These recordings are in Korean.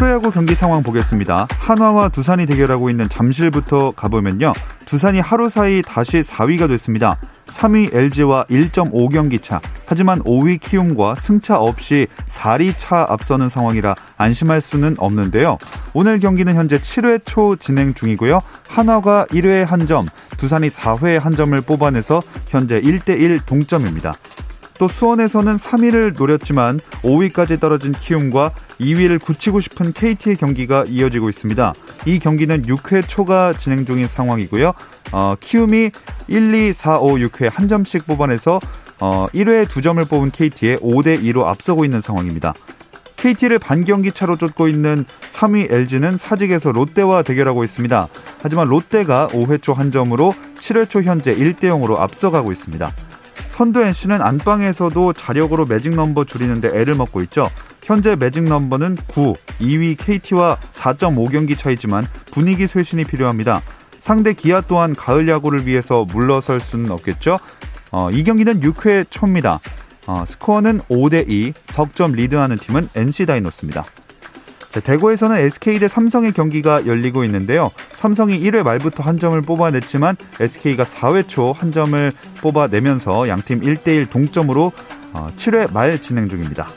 프로야구 경기 상황 보겠습니다. 한화와 두산이 대결하고 있는 잠실부터 가보면요. 두산이 하루 사이 다시 4위가 됐습니다. 3위 LG와 1.5경기 차. 하지만 5위 키움과 승차 없이 4리 차 앞서는 상황이라 안심할 수는 없는데요. 오늘 경기는 현재 7회 초 진행 중이고요. 한화가 1회 한 점, 두산이 4회 한 점을 뽑아내서 현재 1대1 동점입니다. 또 수원에서는 3위를 노렸지만 5위까지 떨어진 키움과 2위를 굳히고 싶은 KT의 경기가 이어지고 있습니다. 이 경기는 6회 초가 진행 중인 상황이고요. 어, 키움이 1, 2, 4, 5, 6회 한 점씩 뽑아내서 어, 1회 2점을 뽑은 KT에 5대 2로 앞서고 있는 상황입니다. KT를 반경기 차로 쫓고 있는 3위 LG는 사직에서 롯데와 대결하고 있습니다. 하지만 롯데가 5회 초 한 점으로 7회 초 현재 1대 0으로 앞서가고 있습니다. 선두 NC는 안방에서도 자력으로 매직 넘버 줄이는데 애를 먹고 있죠. 현재 매직 넘버는 9, 2위 KT와 4.5경기 차이지만 분위기 쇄신이 필요합니다. 상대 기아 또한 가을 야구를 위해서 물러설 수는 없겠죠. 어, 이 경기는 6회 초입니다. 어, 스코어는 5대2, 석점 리드하는 팀은 NC 다이노스입니다. 자, 대구에서는 SK 대 삼성의 경기가 열리고 있는데요. 삼성이 1회 말부터 한 점을 뽑아냈지만 SK가 4회 초 한 점을 뽑아내면서 양팀 1대1 동점으로 7회 어, 말 진행 중입니다.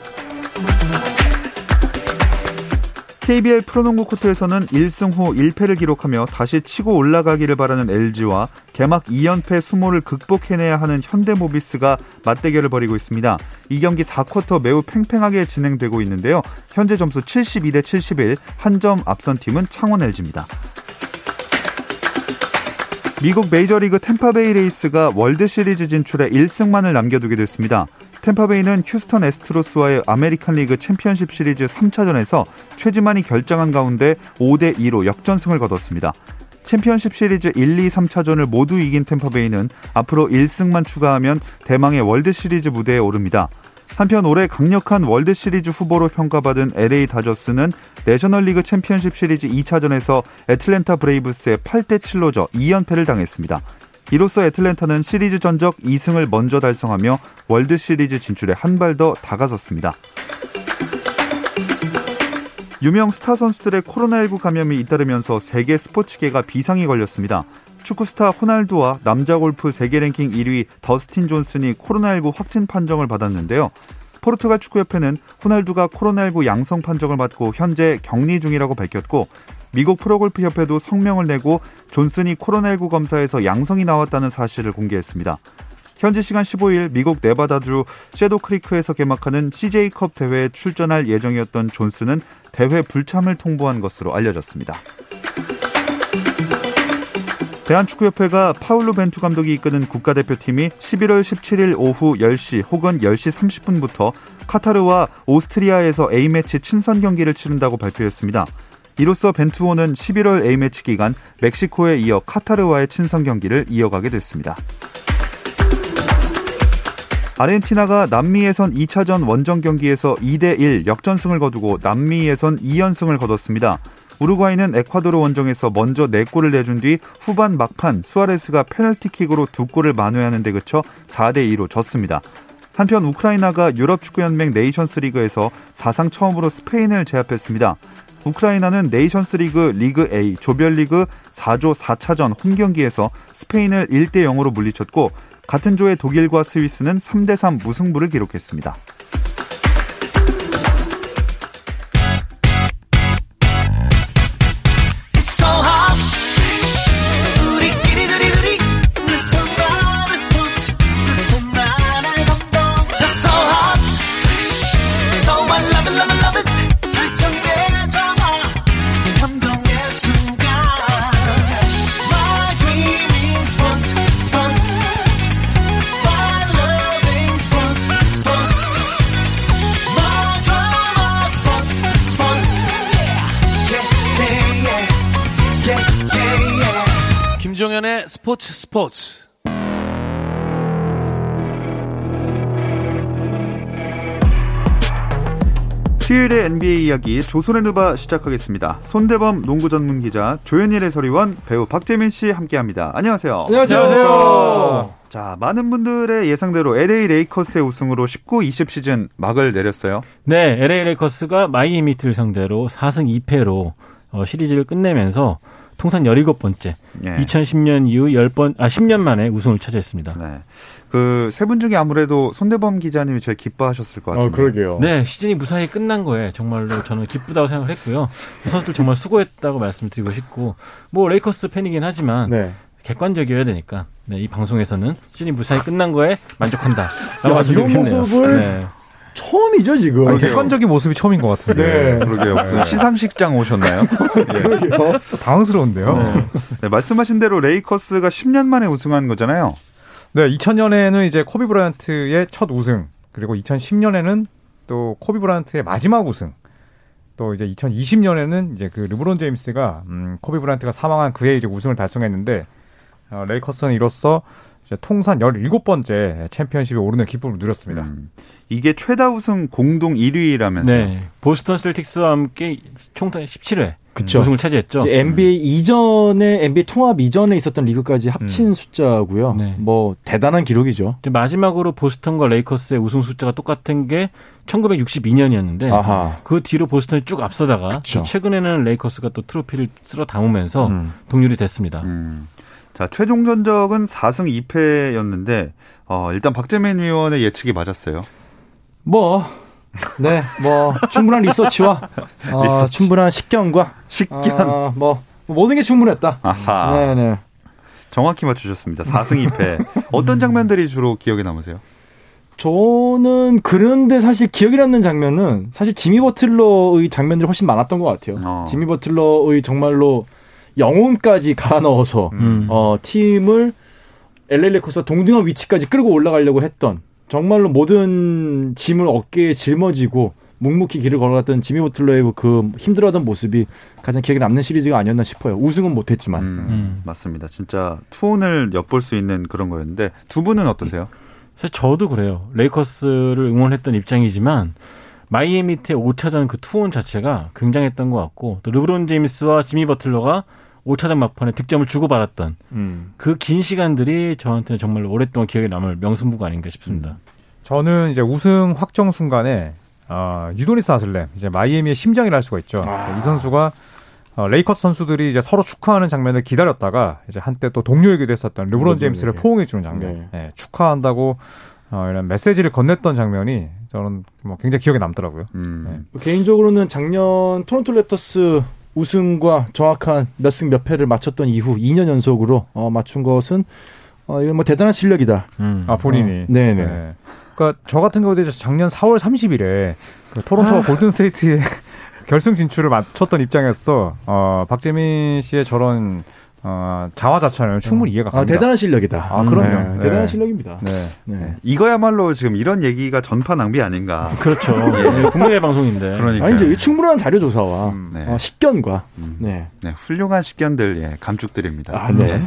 KBL 프로농구 코트에서는 1승 후 1패를 기록하며 다시 치고 올라가기를 바라는 LG와 개막 2연패 수모를 극복해내야 하는 현대모비스가 맞대결을 벌이고 있습니다. 이 경기 4쿼터 매우 팽팽하게 진행되고 있는데요. 현재 점수 72대 71, 한 점 앞선 팀은 창원 LG입니다. 미국 메이저리그 탬파베이 레이스가 월드시리즈 진출에 1승만을 남겨두게 됐습니다. 탬파베이는 휴스턴 애스트로스와의 아메리칸 리그 챔피언십 시리즈 3차전에서 최지만이 결장한 가운데 5대 2로 역전승을 거뒀습니다. 챔피언십 시리즈 1, 2, 3차전을 모두 이긴 탬파베이는 앞으로 1승만 추가하면 대망의 월드 시리즈 무대에 오릅니다. 한편 올해 강력한 월드 시리즈 후보로 평가받은 LA 다저스는 내셔널리그 챔피언십 시리즈 2차전에서 애틀랜타 브레이브스에 8대 7로 져 2연패를 당했습니다. 이로써 애틀랜타는 시리즈 전적 2승을 먼저 달성하며 월드 시리즈 진출에 한 발 더 다가섰습니다. 유명 스타 선수들의 코로나19 감염이 잇따르면서 세계 스포츠계가 비상이 걸렸습니다. 축구 스타 호날두와 남자 골프 세계 랭킹 1위 더스틴 존슨이 코로나19 확진 판정을 받았는데요. 포르투갈 축구협회는 호날두가 코로나19 양성 판정을 받고 현재 격리 중이라고 밝혔고 미국 프로골프 협회도 성명을 내고 존슨이 코로나19 검사에서 양성이 나왔다는 사실을 공개했습니다. 현지 시간 15일 미국 네바다주 섀도 크리크에서 개막하는 CJ컵 대회에 출전할 예정이었던 존슨은 대회 불참을 통보한 것으로 알려졌습니다. 대한축구협회가 파울루 벤투 감독이 이끄는 국가대표팀이 11월 17일 오후 10시 혹은 10시 30분부터 카타르와 오스트리아에서 A매치 친선 경기를 치른다고 발표했습니다. 이로써 벤투호는 11월 A매치 기간 멕시코에 이어 카타르와의 친선 경기를 이어가게 됐습니다. 아르헨티나가 남미 예선 2차전 원정 경기에서 2대1 역전승을 거두고 남미 예선 2연승을 거뒀습니다. 우루과이는 에콰도르 원정에서 먼저 4골을 내준 뒤 후반 막판 수아레스가 페널티킥으로 두 골을 만회하는 데 그쳐 4대2로 졌습니다. 한편 우크라이나가 유럽축구연맹 네이션스 리그에서 사상 처음으로 스페인을 제압했습니다. 우크라이나는 네이션스 리그 리그 A 조별리그 4조 4차전 홈 경기에서 스페인을 1대 0으로 물리쳤고 같은 조의 독일과 스위스는 3대 3 무승부를 기록했습니다. 스포츠 스포츠 수요일의 NBA 이야기 조선의 누바 시작하겠습니다. 손대범 농구 전문 기자 조현일 해설위원 배우 박재민 씨 함께합니다. 안녕하세요. 안녕하세요. 자 많은 분들의 예상대로 LA 레이커스의 우승으로 19-20 시즌 막을 내렸어요. 네, LA 레이커스가 마이애미 히트를 상대로 4승 2패로 어, 시리즈를 끝내면서 통산 17번째. 예. 2010년 이후 10번 아 10년 만에 우승을 차지했습니다. 네. 그 세 분 중에 아무래도 손대범 기자님이 제일 기뻐하셨을 것 같아요. 어, 그러게요. 네, 시즌이 무사히 끝난 거에 정말로 저는 기쁘다고 생각을 했고요. 선수들 정말 수고했다고 말씀드리고 싶고 뭐 레이커스 팬이긴 하지만 네. 객관적이어야 되니까 네, 이 방송에서는 시즌이 무사히 끝난 거에 만족한다. 야, 이런 모습을 네. 처음이죠 지금. 아니, 객관적인 모습이 처음인 것 같은데. 네. 그러게요. 무슨 네. 시상식장 오셨나요? 예. 그러게요. 당황스러운데요. 네. 네, 말씀하신 대로 레이커스가 10년 만에 우승한 거잖아요. 네, 2000년에는 이제 코비 브라이언트의 첫 우승, 그리고 2010년에는 또 코비 브라이언트의 마지막 우승, 또 이제 2020년에는 이제 그 르브론 제임스가 음, 코비 브라이언트가 사망한 그해 이제 우승을 달성했는데 어, 레이커스는 이로써 이제 통산 17번째 챔피언십에 오르는 기쁨을 누렸습니다. 음, 이게 최다 우승 공동 1위라면서요? 네. 보스턴 셀틱스와 함께 총탄 17회 그쵸. 우승을 차지했죠. NBA 음. 이전에 NBA 통합 이전에 있었던 리그까지 합친 음. 숫자고요. 네. 뭐 대단한 기록이죠. 마지막으로 보스턴과 레이커스의 우승 숫자가 똑같은 게 1962년이었는데 아하. 그 뒤로 보스턴이 쭉 앞서다가 그쵸. 최근에는 레이커스가 또 트로피를 쓸어 담으면서 음. 동률이 됐습니다. 음. 자, 최종 전적은 4승 2패였는데 어, 일단 박재민 위원의 예측이 맞았어요. 뭐 네, 뭐 충분한 리서치와 어, 리서치. 충분한 식견과 식견 어, 뭐 모든 게 충분했다. 아하. 네, 네. 정확히 맞추셨습니다. 4승 2패. 어떤 장면들이 주로 기억에 남으세요? 저는 그런데 사실 기억이 남는 장면은 사실 지미 버틀러의 장면들이 훨씬 많았던 것 같아요. 어. 지미 버틀러의 정말로 영혼까지 갈아 넣어서 음. 어, 팀을 LA 레이커스 동등한 위치까지 끌고 올라가려고 했던 정말로 모든 짐을 어깨에 짊어지고 묵묵히 길을 걸어갔던 지미 버틀러의 그 힘들어하던 모습이 가장 기억에 남는 시리즈가 아니었나 싶어요. 우승은 못했지만. 음, 음. 맞습니다. 진짜 투혼을 엿볼 수 있는 그런 거였는데 두 분은 어떠세요? 사실 저도 그래요. 레이커스를 응원했던 입장이지만 마이애미 때 5차전 그 투혼 자체가 굉장했던 것 같고 또 르브론 제임스와 지미 버틀러가 5차전 막판에 득점을 주고받았던 음. 그긴 시간들이 저한테는 정말 오랫동안 기억에 남을 명승부가 아닌가 싶습니다. 음. 저는 이제 우승 확정 순간에 어, 유도니스 아슬렘 이제 마이애미의 심장이라 할 수가 있죠. 아. 이 선수가 어, 레이커스 선수들이 이제 서로 축하하는 장면을 기다렸다가 이제 한때 또 동료이기도 했었던 르브론 제임스를 포옹해 주는 장면, 네. 네, 축하한다고 어, 이런 메시지를 건넸던 장면이 저는 뭐 굉장히 기억에 남더라고요. 음. 네. 개인적으로는 작년 토론토 랩터스 우승과 정확한 몇 승몇 패를 맞췄던 이후 2년 연속으로 어, 맞춘 것은 어, 이건 뭐 대단한 실력이다. 음. 아 본인이. 어, 네네. 네. 그러니까 저 같은 경우도 작년 4월 30일에 그 토론토 아. 골든스테이트의 결승 진출을 맞췄던 입장에서 어, 박재민 씨의 저런 어, 자화자찬을 충분히 어. 이해가 갑니다. 아, 대단한 실력이다. 아, 그럼요. 네. 대단한 실력입니다. 네. 네. 네. 이거야말로 지금 이런 얘기가 전파 낭비 아닌가. 그렇죠. 예. 국민의 방송인데. 그러니까. 아니, 이제 충분한 자료 조사와 음, 네. 어, 식견과 음. 네. 네. 훌륭한 식견들 예, 감축드립니다. 아, 네.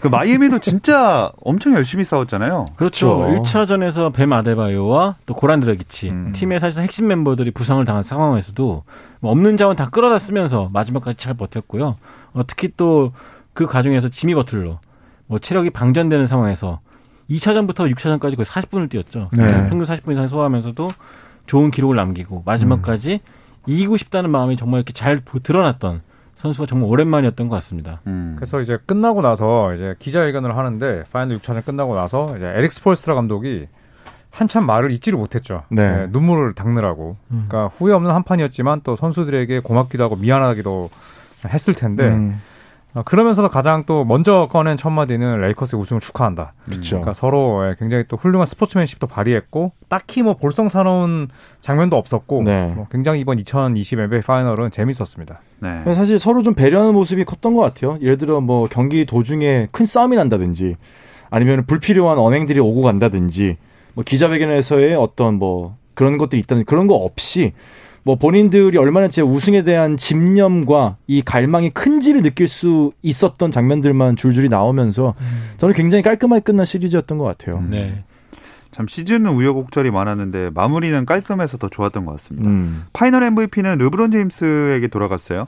그 마이애미도 진짜 엄청 열심히 싸웠잖아요. 그렇죠. 그렇죠. 1차전에서 뱀 아데바요와 또 고란 드라기치 음. 팀의 사실상 핵심 멤버들이 부상을 당한 상황에서도 뭐 없는 자원 다 끌어다 쓰면서 마지막까지 잘 버텼고요. 어, 특히 또 그 과정에서 지미 버틀러 뭐 체력이 방전되는 상황에서 2차전부터 6차전까지 거의 40분을 뛰었죠. 네. 평균 40분 이상 소화하면서도 좋은 기록을 남기고 마지막까지 음. 이기고 싶다는 마음이 정말 이렇게 잘 드러났던 선수가 정말 오랜만이었던 것 같습니다. 음. 그래서 이제 끝나고 나서 이제 기자회견을 하는데 파이널 6차전 끝나고 나서 이제 에릭 스폴스트라 감독이 한참 말을 잇지를 못했죠. 네. 네, 눈물을 닦느라고. 음. 그러니까 후회 없는 한 판이었지만 또 선수들에게 고맙기도 하고 미안하기도 했을 텐데 음. 어, 그러면서도 가장 또 먼저 꺼낸 첫 마디는 레이커스의 우승을 축하한다. 그렇죠. 그러니까 서로 예, 굉장히 또 훌륭한 스포츠맨십도 발휘했고 딱히 뭐 볼썽사나운 장면도 없었고 네. 뭐 굉장히 이번 2020 NBA 파이널은 재밌었습니다. 네. 사실 서로 좀 배려하는 모습이 컸던 것 같아요. 예를 들어 뭐 경기 도중에 큰 싸움이 난다든지 아니면 불필요한 언행들이 오고 간다든지 뭐 기자회견에서의 어떤 뭐 그런 것들이 있다는 그런 거 없이 뭐 본인들이 얼마나 제 우승에 대한 집념과 이 갈망이 큰지를 느낄 수 있었던 장면들만 줄줄이 나오면서 음. 저는 굉장히 깔끔하게 끝난 시리즈였던 것 같아요. 음. 네. 참 시즌은 우여곡절이 많았는데 마무리는 깔끔해서 더 좋았던 것 같습니다. 음. 파이널 MVP는 르브론 제임스에게 돌아갔어요.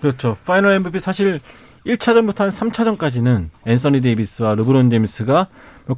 그렇죠. 파이널 MVP 사실 1차전부터 한 3차전까지는 앤서니 데이비스와 르브론 제임스가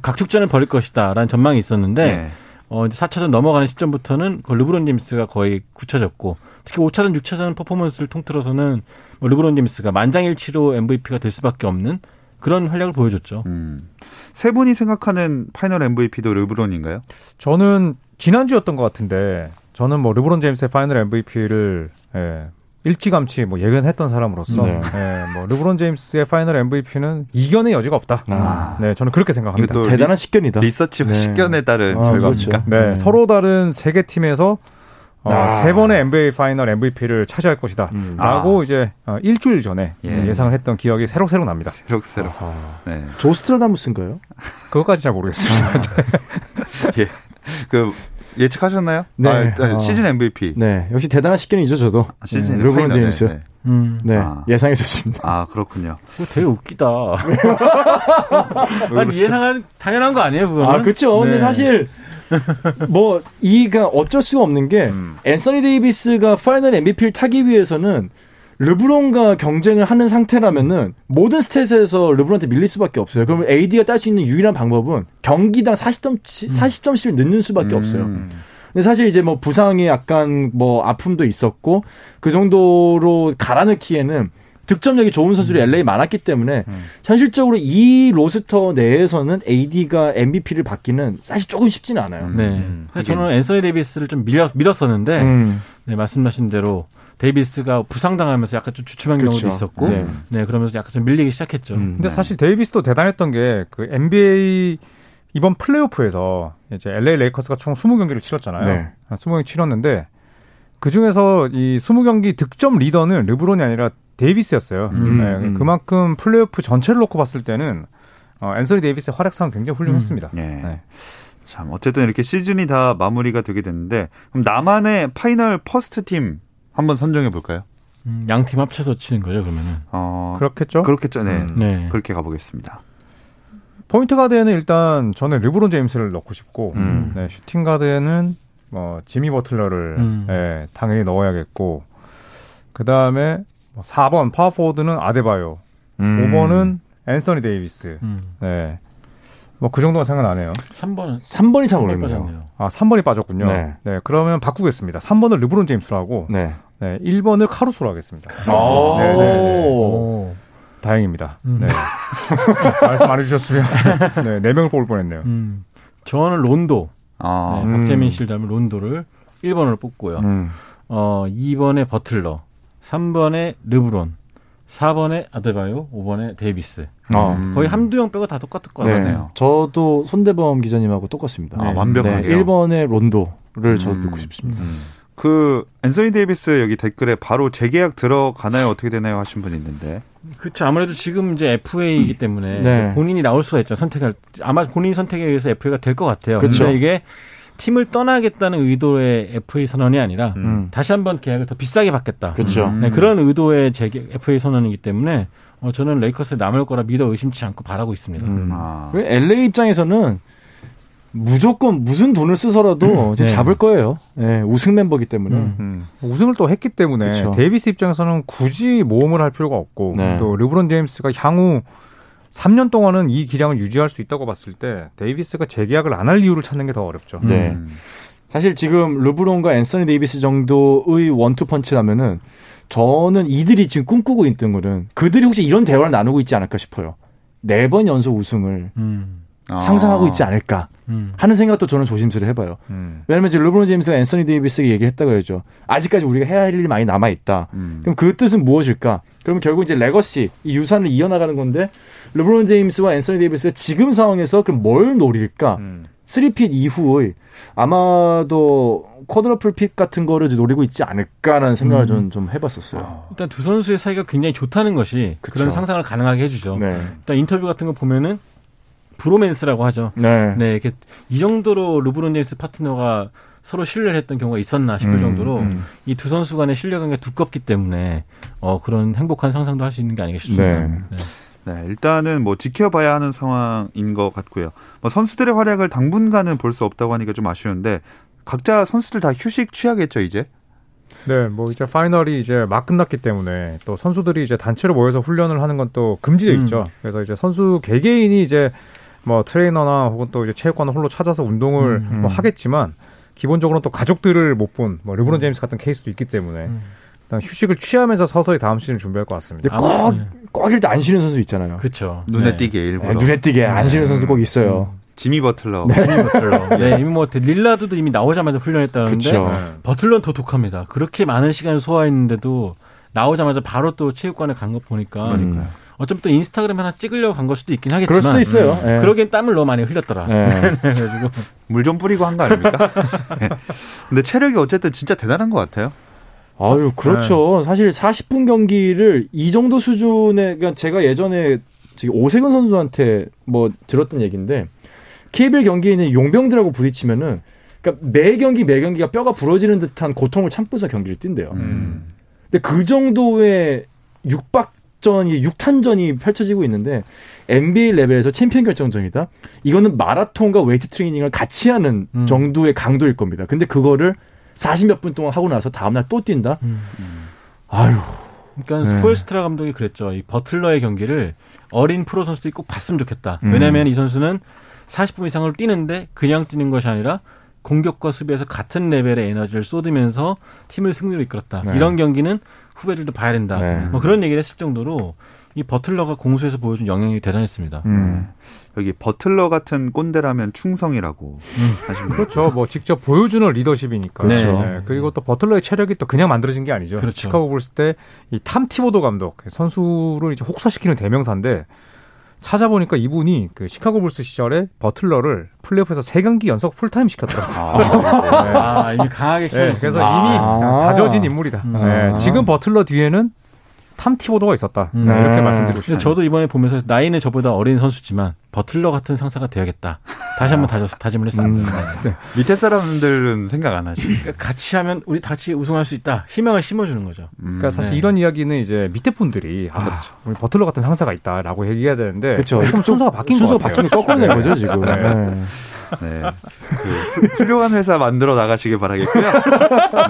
각축전을 벌일 것이다라는 전망이 있었는데 네. 어, 이제 4차전 넘어가는 시점부터는 그 르브론 제임스가 거의 굳혀졌고 특히 5차전, 6차전 퍼포먼스를 통틀어서는 뭐 르브론 제임스가 만장일치로 MVP가 될 수밖에 없는 그런 활약을 보여줬죠. 음. 세 분이 생각하는 파이널 MVP도 르브론인가요? 저는 지난주였던 것 같은데 저는 뭐 르브론 제임스의 파이널 MVP를 예, 일찌감치 뭐 예견했던 사람으로서 네. 네, 뭐 르브론 제임스의 파이널 MVP는 이견의 여지가 없다. 아. 네, 저는 그렇게 생각합니다. 대단한 식견이다. 리서치와 네. 식견에 따른 아, 결과입니까? 그렇죠. 네, 네, 서로 다른 세 개 팀에서 어, 아. 세 번의 NBA 파이널 MVP를 차지할 것이다. 음. 라고 아. 이제 어, 일주일 전에 예상 했던 기억이 새록새록 납니다. 새록새록. 네. 조스트라다무스인가요? 그것까지 잘 모르겠습니다. 예. 그 예측하셨나요? 네. 아, 어. 시즌 MVP. 네. 역시 대단한 식견이죠, 저도. 아, 시즌 네. 르브론 제임스. 네. 음. 네. 아. 예상했었습니다. 아, 그렇군요. 그거 되게 웃기다. 아니, 예상한, 당연한 거 아니에요, 그거는? 아, 그쵸. 네. 근데 사실, 뭐, 이가 어쩔 수가 없는 게, 음. 앤서니 데이비스가 파이널 MVP를 타기 위해서는 르브론과 경쟁을 하는 상태라면은 모든 스탯에서 르브론한테 밀릴 수밖에 없어요. 그러면 AD가 딸 수 있는 유일한 방법은 경기당 40점 40점씩을 넣는 수밖에 음. 없어요. 근데 사실 이제 뭐 부상이 약간 뭐 아픔도 있었고 그 정도로 갈아넣기에는 득점력이 좋은 선수들이 음. LA 많았기 때문에 음. 현실적으로 이 로스터 내에서는 AD가 MVP를 받기는 사실 조금 쉽지는 않아요. 네. 음. 저는 앤서니 데이비스를 좀 밀었, 밀었었는데 음. 네, 말씀하신 대로 데이비스가 부상당하면서 약간 좀 주춤한 그렇죠. 경우도 있었고, 네. 네. 그러면서 약간 좀 밀리기 시작했죠. 음, 근데 네. 사실 데이비스도 대단했던 게 그 NBA 이번 플레이오프에서 이제 LA 레이커스가 총 20경기를 치렀잖아요. 네. 20경기 치렀는데 그 중에서 이 20경기 득점 리더는 르브론이 아니라 데이비스였어요. 음, 네, 음. 그만큼 플레이오프 전체를 놓고 봤을 때는 어, 앤서니 데이비스의 활약상은 굉장히 훌륭했습니다. 음, 네. 네. 참 어쨌든 이렇게 시즌이 다 마무리가 되게 됐는데 그럼 나만의 파이널 first team 한번 선정해 볼까요? 음, 양팀 합쳐서 치는 거죠, 그러면은. 어, 그렇겠죠? 그렇겠죠, 네. 음. 네. 그렇게 가보겠습니다. 포인트 가드에는 일단 저는 르브론 제임스를 넣고 싶고, 음. 네, 슈팅 가드에는 뭐 지미 버틀러를 음. 네, 당연히 넣어야겠고, 그 다음에 4번 뭐 파워포워드는 아데바요, 음. 5번은 앤서니 데이비스, 음. 네. 뭐 그 정도가 생각 나네요. 3번은 3번이 참 어렵네요. 아, 3번이 빠졌군요. 네. 네. 그러면 바꾸겠습니다. 3번을 르브론 제임스로 네. 네. 1번을 카루소로 하겠습니다. 아. 네, 네, 네. 다행입니다. 음. 네. 말씀 안 해주셨으면 네, 4명을 뽑을 뻔했네요. 음. 저는 론도. 아. 네, 박재민 씨를 닮은 론도를 1번으로 뽑고요. 음. 어, 2번에 버틀러, 3번에 르브론, 4번에 아데바요, 5번에 데이비스. 어. 음. 거의 한두 명 빼고 다 똑같을 것 같네요. 네. 저도 손대범 기자님하고 똑같습니다. 아, 완벽하네요. 네, 1번에 론도를 저 음. 넣고 싶습니다. 음. 그 앤서니 데이비스 여기 댓글에 바로 재계약 들어가나요 어떻게 되나요 하신 분이 있는데 그렇죠 아무래도 지금 이제 FA이기 때문에 네. 본인이 나올 수가 있죠 선택할 아마 본인 선택에 의해서 FA가 될 것 같아요. 그렇죠. 근데 이게 팀을 떠나겠다는 의도의 FA 선언이 아니라 음. 다시 한번 계약을 더 비싸게 받겠다. 그렇죠. 네, 그런 의도의 재계 FA 선언이기 때문에 어, 저는 레이커스에 남을 거라 믿어 의심치 않고 바라고 있습니다. 음. 아. LA 입장에서는 무조건 무슨 돈을 써서라도 음. 네. 잡을 거예요. 네, 우승 멤버기 때문에. 음. 음. 우승을 또 했기 때문에 그쵸. 데이비스 입장에서는 굳이 모험을 할 필요가 없고 네. 또 르브론 제임스가 향후 3년 동안은 이 기량을 유지할 수 있다고 봤을 때 데이비스가 재계약을 안 할 이유를 찾는 게 더 어렵죠. 네. 음. 사실 지금 르브론과 앤서니 데이비스 정도의 원투 펀치라면은 저는 이들이 지금 꿈꾸고 있던 거는 그들이 혹시 이런 대화를 나누고 있지 않을까 싶어요. 네 번 연속 우승을 음. 상상하고 아. 있지 않을까 음. 하는 생각도 저는 조심스레 해봐요. 음. 왜냐하면 지금 르브론 제임스가 앤서니 데이비스에게 얘기했다고 해야죠. 아직까지 우리가 해야 할 일이 많이 남아 있다. 음. 그럼 그 뜻은 무엇일까? 그러면 결국 이제 legacy 이 유산을 이어나가는 건데 르브론 제임스와 앤서니 데이비스가 지금 상황에서 그럼 뭘 노릴까? 음. 3-peat 이후의 아마도 quadruple peat 같은 거를 노리고 있지 않을까라는 생각을 음. 좀, 좀 해봤었어요. 아, 일단 두 선수의 사이가 굉장히 좋다는 것이 그쵸. 그런 상상을 가능하게 해주죠. 네. 일단 인터뷰 같은 거 보면은 브로맨스라고 하죠. 네. 네, 이렇게 이 정도로 르브론 제임스 파트너가 서로 신뢰를 했던 경우가 있었나 싶을 음, 정도로 음. 이두 선수 간의 신뢰 관계가 두껍기 때문에 어 그런 행복한 상상도 할 수 있는 게 아닌가 싶습니다. 네. 네. 네, 일단은 뭐 지켜봐야 하는 상황인 것 같고요. 뭐 선수들의 활약을 당분간은 볼 수 없다고 하니까 좀 아쉬운데 각자 선수들 다 휴식 취하겠죠 이제. 네, 뭐 이제 파이널이 이제 막 끝났기 때문에 또 선수들이 이제 단체로 모여서 훈련을 하는 건 또 금지돼 음. 있죠. 그래서 이제 선수 개개인이 이제 뭐 트레이너나 혹은 또 이제 체육관을 홀로 찾아서 운동을 음, 음. 뭐 하겠지만 기본적으로 또 가족들을 못 본 뭐 르브론 음. 제임스 같은 케이스도 있기 때문에 음. 일단 휴식을 취하면서 서서히 다음 시즌을 준비할 것 같습니다. 꼭, 네. 꼭 이럴 때 안 쉬는 선수 있잖아요. 그렇죠. 눈에 네. 띄게 일부러. 네, 눈에 띄게 안 쉬는 선수 꼭 있어요. 음. 지미 버틀러. 네. 지미 버틀러. 네, 이미 뭐 릴라드도 이미 나오자마자 훈련했다는데 버틀러는 더 독합니다. 그렇게 많은 시간을 소화했는데도 나오자마자 바로 또 체육관에 간 거 보니까 음. 어쩌면 또 인스타그램 하나 찍으려고 간 걸 수도 있긴 하겠지만 그럴 수도 있어요. 음. 네. 그러기엔 땀을 너무 많이 흘렸더라. 네. 물좀 뿌리고 한 거 아닙니까? 네. 근데 체력이 어쨌든 진짜 대단한 것 같아요. 아유, 그렇죠. 네. 사실 40분 경기를 이 정도 수준의, 그러니까 제가 예전에 오세근 선수한테 뭐 들었던 얘기인데, KBL 경기에 있는 용병들하고 부딪히면은, 그러니까 매 경기 매 경기가 뼈가 부러지는 듯한 고통을 참고서 경기를 뛴대요. 음. 근데 그 정도의 육박전이 육탄전이 펼쳐지고 있는데 NBA 레벨에서 챔피언 결정전이다. 이거는 마라톤과 웨이트 트레이닝을 같이 하는 음. 정도의 강도일 겁니다. 근데 그거를 40몇 분 동안 하고 나서 다음날 또 뛴다. 음. 아유. 그러니까 네. 스포일스트라 감독이 그랬죠. 이 버틀러의 경기를 어린 프로 선수들이 꼭 봤으면 좋겠다. 음. 왜냐하면 이 선수는 40분 이상을 뛰는데 그냥 뛰는 것이 아니라 공격과 수비에서 같은 레벨의 에너지를 쏟으면서 팀을 승리로 이끌었다. 네. 이런 경기는 후배들도 봐야 된다. 네. 뭐 그런 얘기를 했을 정도로 이 버틀러가 공수에서 보여준 영향이 대단했습니다. 음. 여기 버틀러 같은 꼰대라면 충성이라고 음. 하시면 그렇죠. 뭐 직접 보여주는 리더십이니까. 그렇죠. 네. 그리고 또 버틀러의 체력이 또 그냥 만들어진 게 아니죠. 그렇죠. 시카고 불스 때 이 탐 티보도 감독 선수를 이제 혹사시키는 대명사인데 찾아보니까 이분이 그 시카고 불스 시절에 버틀러를 플레이오프에서 세 경기 연속 풀타임 시켰더라고요. 아, 네. 아 이미 강하게 네, 그래서 이미 아~ 다져진 인물이다. 음. 네, 지금 버틀러 뒤에는 탐티보도가 있었다. 네. 이렇게 말씀드리고 싶습니다. 저도 이번에 보면서 나이는 저보다 어린 선수지만 버틀러 같은 상사가 되어야겠다. 다시 한번 다져, 다짐을 했습니다. 음, 네. 밑에 사람들은 생각 안 하죠. 같이 하면 우리 같이 우승할 수 있다. 희망을 심어주는 거죠. 음, 그러니까 사실 네. 이런 이야기는 이제 밑에 분들이 아, 그렇죠. 우리 버틀러 같은 상사가 있다라고 얘기해야 되는데 그렇죠. 좀 순서가 바뀐 순서 바뀌는 거꾸로 거죠 지금. 네. 네. 네. 그 훌륭한 회사 만들어 나가시길 바라겠고요.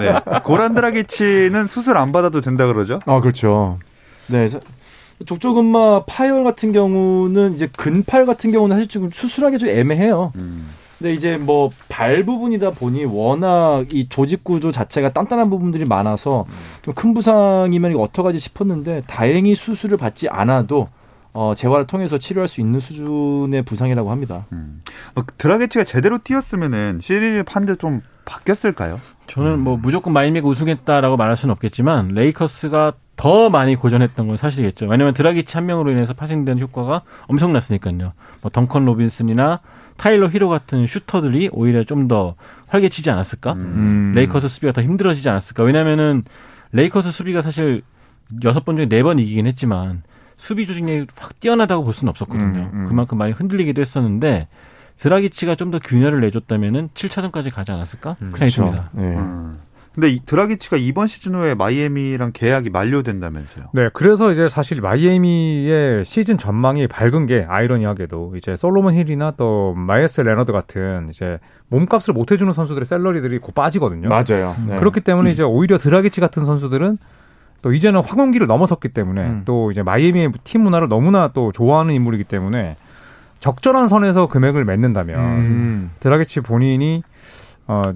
네. 고란드라기치는 수술 안 받아도 된다 그러죠? 아, 그렇죠. 네. 족저근마 파열 같은 경우는 이제 근팔 같은 경우는 사실 좀 수술하기 좀 애매해요. 음. 근데 이제 뭐 발 부분이다 보니 워낙 이 조직 구조 자체가 단단한 부분들이 많아서 좀큰 부상이면 이거 어떡하지 싶었는데 다행히 수술을 받지 않아도 어, 재활을 통해서 치료할 수 있는 수준의 부상이라고 합니다. 음. 뭐, 드라게치가 제대로 뛰었으면은 시리즈 판대 좀 바뀌었을까요? 저는 뭐 무조건 마이미가 우승했다라고 말할 수는 없겠지만 레이커스가 더 많이 고전했던 건 사실이겠죠. 왜냐하면 드라기치 한 명으로 인해서 파생된 효과가 엄청났으니까요. 뭐 덩컨 로빈슨이나 타일러 히로 같은 슈터들이 오히려 좀 더 활개치지 않았을까? 음. 레이커스 수비가 더 힘들어지지 않았을까? 왜냐면은 레이커스 수비가 사실 여섯 번 중에 네 번 이기긴 했지만 수비 조직력이 확 뛰어나다고 볼 수는 없었거든요. 음, 음. 그만큼 많이 흔들리기도 했었는데 드라기치가 좀 더 균열을 내줬다면은 7차전까지 가지 않았을까? 음, 그냥 그렇죠. 듭니다. 네. 음. 근데 드라기치가 이번 시즌 후에 마이애미랑 계약이 만료된다면서요? 네, 그래서 이제 사실 마이애미의 시즌 전망이 밝은 게 아이러니하게도 이제 솔로몬 힐이나 또 마이어스 레너드 같은 이제 몸값을 못 해주는 선수들의 salary들이 곧 빠지거든요. 맞아요. 네. 그렇기 때문에 이제 오히려 드라기치 같은 선수들은 또 이제는 황혼기를 넘어섰기 때문에 음. 또 이제 마이애미의 팀 문화를 너무나 또 좋아하는 인물이기 때문에 적절한 선에서 금액을 맺는다면 음. 드라기치 본인이 어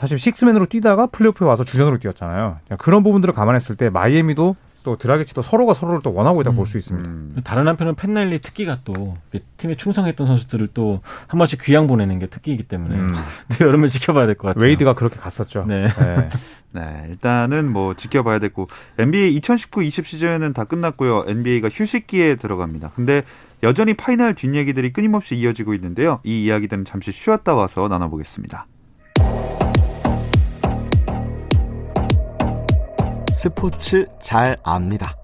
사실 식스맨으로 뛰다가 플레이오프에 와서 주전으로 뛰었잖아요. 그런 부분들을 감안했을 때 마이애미도 또 드라기치도 서로가 서로를 또 원하고 있다 음, 볼수 있습니다. 음. 다른 한편은 팻 라일리 특기가 또 팀에 충성했던 선수들을 또 한 번씩 귀양 보내는 게 특기이기 때문에 음. 여름을 지켜봐야 될 것 같아요. 웨이드가 그렇게 갔었죠. 네. 네. 네. 일단은 뭐 지켜봐야 됐고 NBA 2019-20 시즌은 다 끝났고요. NBA가 휴식기에 들어갑니다. 근데 여전히 파이널 뒷얘기들이 끊임없이 이어지고 있는데요. 이 이야기들은 잠시 쉬었다 와서 나눠보겠습니다. 스포츠 잘 압니다.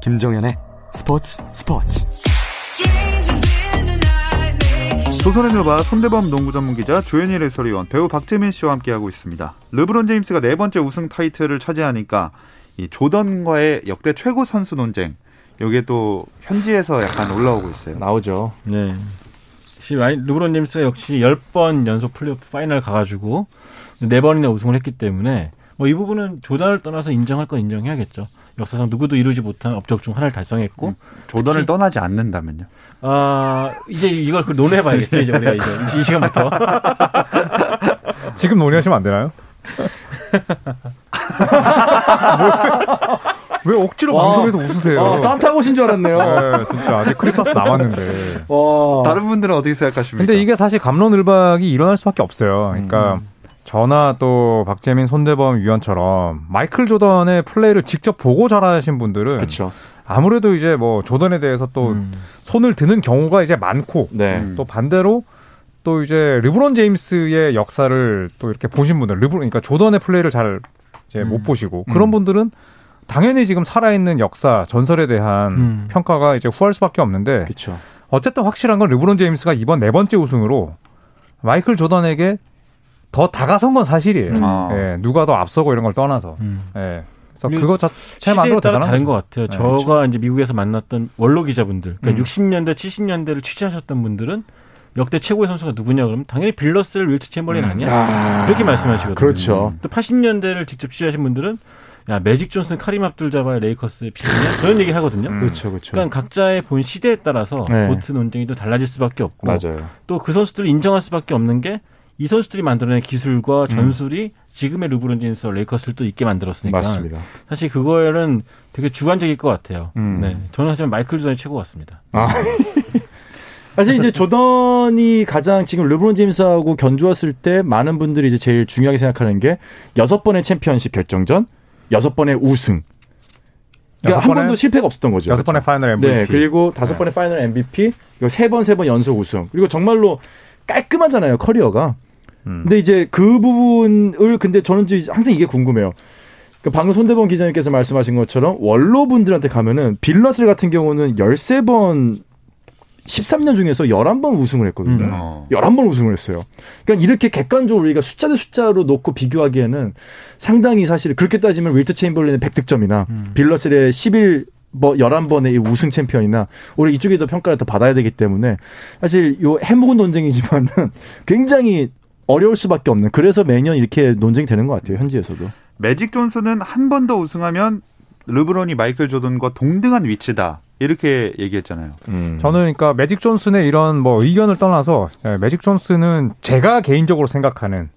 김정현의 스포츠 스포츠. 조선의 누바 손대범 농구 전문 기자 조현일 해설위원 배우 박재민 씨와 함께하고 있습니다. 르브론 제임스가 네 번째 우승 타이틀을 차지하니까 이 조던과의 역대 최고 선수 논쟁 이게 또 현지에서 약간 올라오고 있어요. 나오죠. 네. 르브론 제임스가 역시 10번 연속 플레이오프 파이널 가가지고 네 번이나 우승을 했기 때문에 뭐 이 부분은 조던을 떠나서 인정할 건 인정해야겠죠. 역사상 누구도 이루지 못한 업적 중 하나를 달성했고 음, 조던을 떠나지 않는다면요? 아 이제 이걸 그 논해봐야겠죠 이제 우리가 이제 이 시간부터 지금 논의하시면 안 되나요? 왜 억지로 와, 방송에서 웃으세요? 와, 산타 보신 줄 알았네요. 네, 진짜 아직 크리스마스 남았는데. 와. 다른 분들은 어떻게 생각하십니까? 근데 이게 사실 감론을박이 일어날 수밖에 없어요. 그러니까 음. 저나 또 박재민, 손대범 위원처럼 마이클 조던의 플레이를 직접 보고 자라신 분들은 그쵸. 아무래도 이제 뭐 조던에 대해서 또 음. 손을 드는 경우가 이제 많고 네. 또 반대로 또 이제 르브론 제임스의 역사를 또 이렇게 보신 분들, 르브론 그러니까 조던의 플레이를 잘 이제 음. 못 보시고 그런 음. 분들은 당연히 지금 살아있는 역사, 전설에 대한 음. 평가가 이제 후할 수밖에 없는데 그쵸. 어쨌든 확실한 건 르브론 제임스가 이번 네 번째 우승으로 마이클 조던에게 더 다가선 건 사실이에요. 음. 아. 예, 누가 더 앞서고 이런 걸 떠나서. 음. 예. 그래서 그거 자체만으로 따라 다른 것 같아요. 네, 저가 그렇죠. 이제 미국에서 만났던 원로 기자분들, 그러니까 음. 60년대, 70년대를 취재하셨던 분들은 역대 최고의 선수가 누구냐 그러면 당연히 빌 러셀을 윌트 체임벌린 음. 아니야? 아. 그렇게 말씀하시거든요. 그렇죠. 또 80년대를 직접 취재하신 분들은 야 매직 존슨, 카림 압둘 자바의 레이커스의 피이냐 그런 얘기를 하거든요. 음. 그렇죠, 그렇죠. 그러니까 각자의 본 시대에 따라서 네. GOAT 논쟁이 또 달라질 수밖에 없고, 맞아요. 또 그 선수들을 인정할 수밖에 없는 게 이 선수들이 만들어낸 기술과 음. 전술이 음. 지금의 르브론 제임스 레이커스를 또 있게 만들었으니까. 맞습니다. 사실 그거는 되게 주관적일 것 같아요. 음. 네, 저는 하지만 마이클 조던이 최고 같습니다. 아. 사실 이제 조던이 가장 지금 르브론 제임스하고 견주었을 때 많은 분들이 이제 제일 중요하게 생각하는 게 여섯 번의 챔피언십 결정전, 여섯 번의 우승. 그러니까 한 번도 실패가 없었던 거죠. 여섯 번의 파이널 MVP. 네, 그리고 다섯 네. 번의 파이널 MVP, 그리고 세 번, 세 번 연속 우승. 그리고 정말로 깔끔하잖아요, 커리어가. 음. 근데 이제 그 부분을, 근데 저는 항상 이게 궁금해요. 그 방금 손대범 기자님께서 말씀하신 것처럼 원로분들한테 가면은 빌 러셀 같은 경우는 13번 13년 중에서 11번 우승을 했거든요. 음. 어. 11번 우승을 했어요. 그러니까 이렇게 객관적으로 우리가 숫자 대 숫자로 놓고 비교하기에는 상당히 사실 그렇게 따지면 윌트 체임벌린의 100득점이나 음. 빌 러셀의 11, 뭐 11번의 이 우승 챔피언이나 우리 이쪽에 더 평가를 더 받아야 되기 때문에 사실 요 해묵은 논쟁이지만은 굉장히 어려울 수밖에 없는 그래서 매년 이렇게 논쟁이 되는 것 같아요 현지에서도 매직 존슨은 한 번 더 우승하면 르브론이 마이클 조던과 동등한 위치다 이렇게 얘기했잖아요. 음. 저는 그러니까 매직 존슨의 이런 뭐 의견을 떠나서 예, 매직 존슨은 제가 개인적으로 생각하는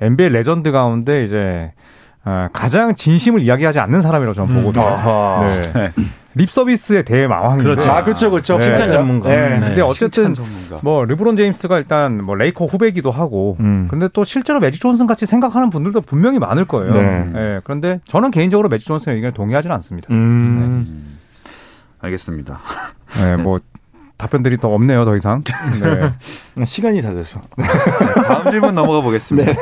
NBA 레전드 가운데 이제 어, 가장 진심을 이야기하지 않는 사람이라고 저는 음. 보거든요. 네. 네. 립 서비스의 대마왕인데. 그렇죠. 아, 그렇죠, 그렇죠. 네. 칭찬 전문가. 네. 네. 근데 어쨌든 뭐 르브론 제임스가 일단 뭐 레이커 후배기도 하고, 음. 근데 또 실제로 매직 존슨 같이 생각하는 분들도 분명히 많을 거예요. 네. 네. 그런데 저는 개인적으로 매직 존슨의 의견에 동의하지는 않습니다. 음. 알겠습니다. 네, 뭐 답변들이 더 없네요, 더 이상. 네. 시간이 다 돼서. 네, 다음 질문 넘어가 보겠습니다. 네.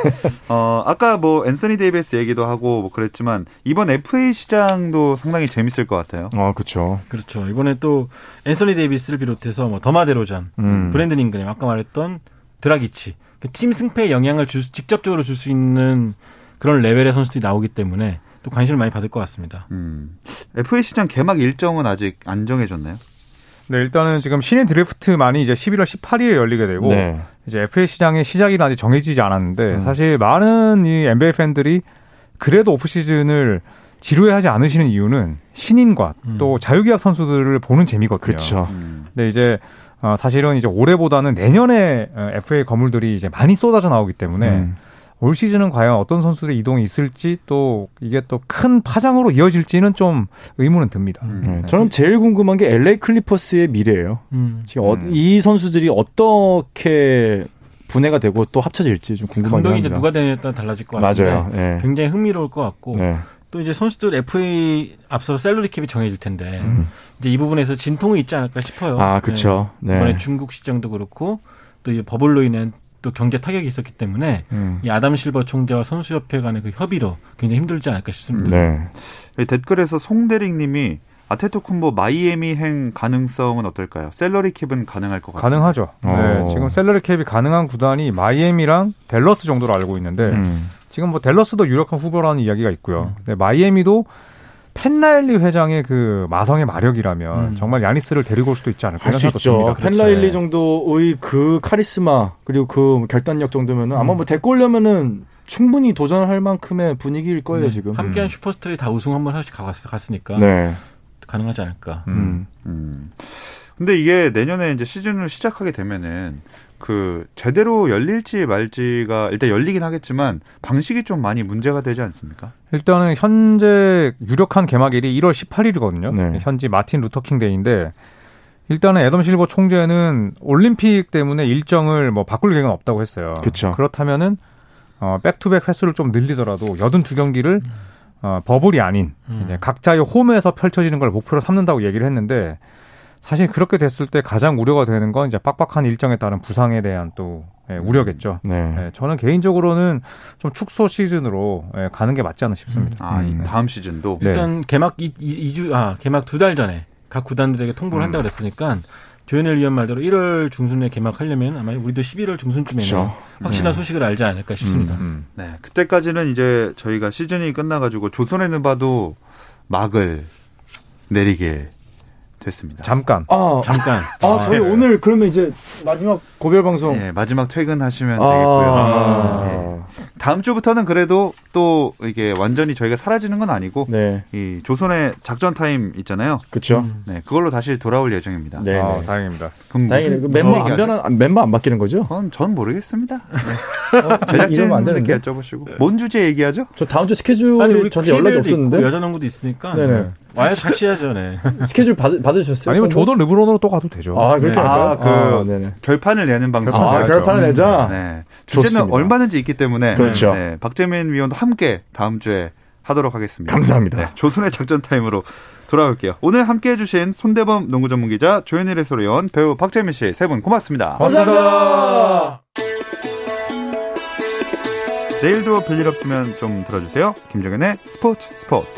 어, 아까 뭐 앤서니 데이비스 얘기도 하고 뭐 그랬지만 이번 FA 시장도 상당히 재밌을 것 같아요. 아, 그렇죠. 그렇죠. 이번에 또 앤서니 데이비스를 비롯해서 뭐 더마데로잔, 음. 브랜든 잉그램 아까 말했던 드라기치 그팀 승패에 영향을 줄, 직접적으로 줄 수 있는 그런 레벨의 선수들이 나오기 때문에 또 관심을 많이 받을 것 같습니다. 음. FA 시장 개막 일정은 아직 안 정해졌나요? 네, 일단은 지금 신인 드래프트만이 이제 11월 18일에 열리게 되고 네. 이제 FA 시장의 시작이 아직 정해지지 않았는데 음. 사실 많은 이 NBA 팬들이 그래도 오프 시즌을 지루해하지 않으시는 이유는 신인과 음. 또 자유계약 선수들을 보는 재미거든요. 그렇죠. 음. 근데 이제 어, 사실은 이제 올해보다는 내년에 FA 어, 거물들이 이제 많이 쏟아져 나오기 때문에 음. 올 시즌은 과연 어떤 선수들의 이동이 있을지 또 이게 또 큰 파장으로 이어질지는 좀 의문은 듭니다. 음. 네. 저는 제일 궁금한 게 LA 클리퍼스의 미래예요. 음. 지금 어, 음. 이 선수들이 어떻게 분해가 되고 또 합쳐질지 좀 궁금합니다. 감독이 이제 누가 되느냐에 따라 달라질 것 같은데 맞아요. 네. 굉장히 흥미로울 것 같고 네. 또 이제 선수들 FA 앞서 셀러리 캡이 정해질 텐데 음. 이제 이 부분에서 진통이 있지 않을까 싶어요. 아 그렇죠. 네. 이번에 중국 시장도 그렇고 또 이제 버블로 인한 또 경제 타격이 있었기 때문에 음. 이 아담 실버 총재와 선수협회 간의 그 협의로 굉장히 힘들지 않을까 싶습니다. 네. 댓글에서 송대릭님이 아테토쿤보 마이애미행 가능성은 어떨까요? salary cap은 가능할 것 같아요. 가능하죠. 네, 어. 지금 salary cap이 가능한 구단이 마이애미랑 댈러스 정도로 알고 있는데 음. 지금 뭐 댈러스도 유력한 후보라는 이야기가 있고요. 음. 네, 마이애미도 팻 라일리 회장의 그 마성의 마력이라면 음. 정말 야니스를 데리고 올 수도 있지 않을까 할수 있죠. 팻 라일리 네. 정도의 그 카리스마 그리고 그 결단력 정도면은 아마 뭐 데리고 오려면은 충분히 도전할 만큼의 분위기일 거예요 네. 지금. 함께한 음. 슈퍼스타들이 다 우승 한 번 하씩 갔으니까 네. 가능하지 않을까. 음. 음. 근데 이게 내년에 이제 시즌을 시작하게 되면은 그 제대로 열릴지 말지가 일단 열리긴 하겠지만 방식이 좀 많이 문제가 되지 않습니까? 일단은 현재 유력한 개막일이 1월 18일이거든요. 네. 현지 마틴 루터킹 데이인데 일단은 애덤 실버 총재는 올림픽 때문에 일정을 뭐 바꿀 계획은 없다고 했어요. 그렇죠. 그렇다면은 어 back-to-back 횟수를 좀 늘리더라도 82경기를 어 bubble이 아닌 음. 이제 각자의 홈에서 펼쳐지는 걸 목표로 삼는다고 얘기를 했는데 사실 그렇게 됐을 때 가장 우려가 되는 건 이제 빡빡한 일정에 따른 부상에 대한 또 예, 우려겠죠. 네. 예, 저는 개인적으로는 좀 축소 시즌으로 예, 가는 게 맞지 않나 싶습니다. 아, 음. 다음 시즌도 네. 일단 개막 2, 2주 아 개막 두 달 전에 각 구단들에게 통보를 음. 한다 그랬으니까 조현일 위원 말대로 1월 중순에 개막하려면 아마 우리도 11월 중순쯤에는 확실한 네. 소식을 알지 않을까 싶습니다. 음, 음. 네, 그때까지는 이제 저희가 시즌이 끝나가지고 조선에는 봐도 막을 내리게 됐습니다. 잠깐. 아, 잠깐. 아, 아 저희 네. 오늘 그러면 이제 마지막 고별 방송. 네, 마지막 퇴근하시면 아, 되겠고요. 아, 네. 다음 주부터는 그래도 또 이게 완전히 저희가 사라지는 건 아니고 네. 이 조선의 작전 타임 있잖아요. 그렇죠. 네, 그걸로 다시 돌아올 예정입니다. 네, 아, 다행입니다. 그럼 다행이네. 그 멤버 안 변한 멤버 안 바뀌는 거죠? 그건 전 모르겠습니다. 네. 어, 제작진 안 되는 게 여쭤보시고. 뭔 주제 얘기하죠? 저 다음 주 스케줄이 우리 저한테 연락이 없었는데. 여자 농구도 있으니까. 네네. 와야 같이 해야죠, 네. 스케줄 받, 받으셨어요? 아니면 조던 르브론으로 또 가도 되죠. 아, 그렇게 네. 할까요? 아, 그 아, 네네. 결판을 내는 방송. 아, 결판을 내자. 네. 주제는 좋습니다. 얼마든지 있기 때문에 그렇죠. 네. 박재민 위원도 함께 다음 주에 하도록 하겠습니다. 감사합니다. 네. 조선의 작전 타임으로 돌아올게요. 오늘 함께 해주신 손대범 농구 전문 기자 조현일 해설위원 배우 박재민 씨 세 분 고맙습니다. 감사합니다. 내일도 별일 없으면 좀 들어주세요. 김정현의 스포츠 스포츠.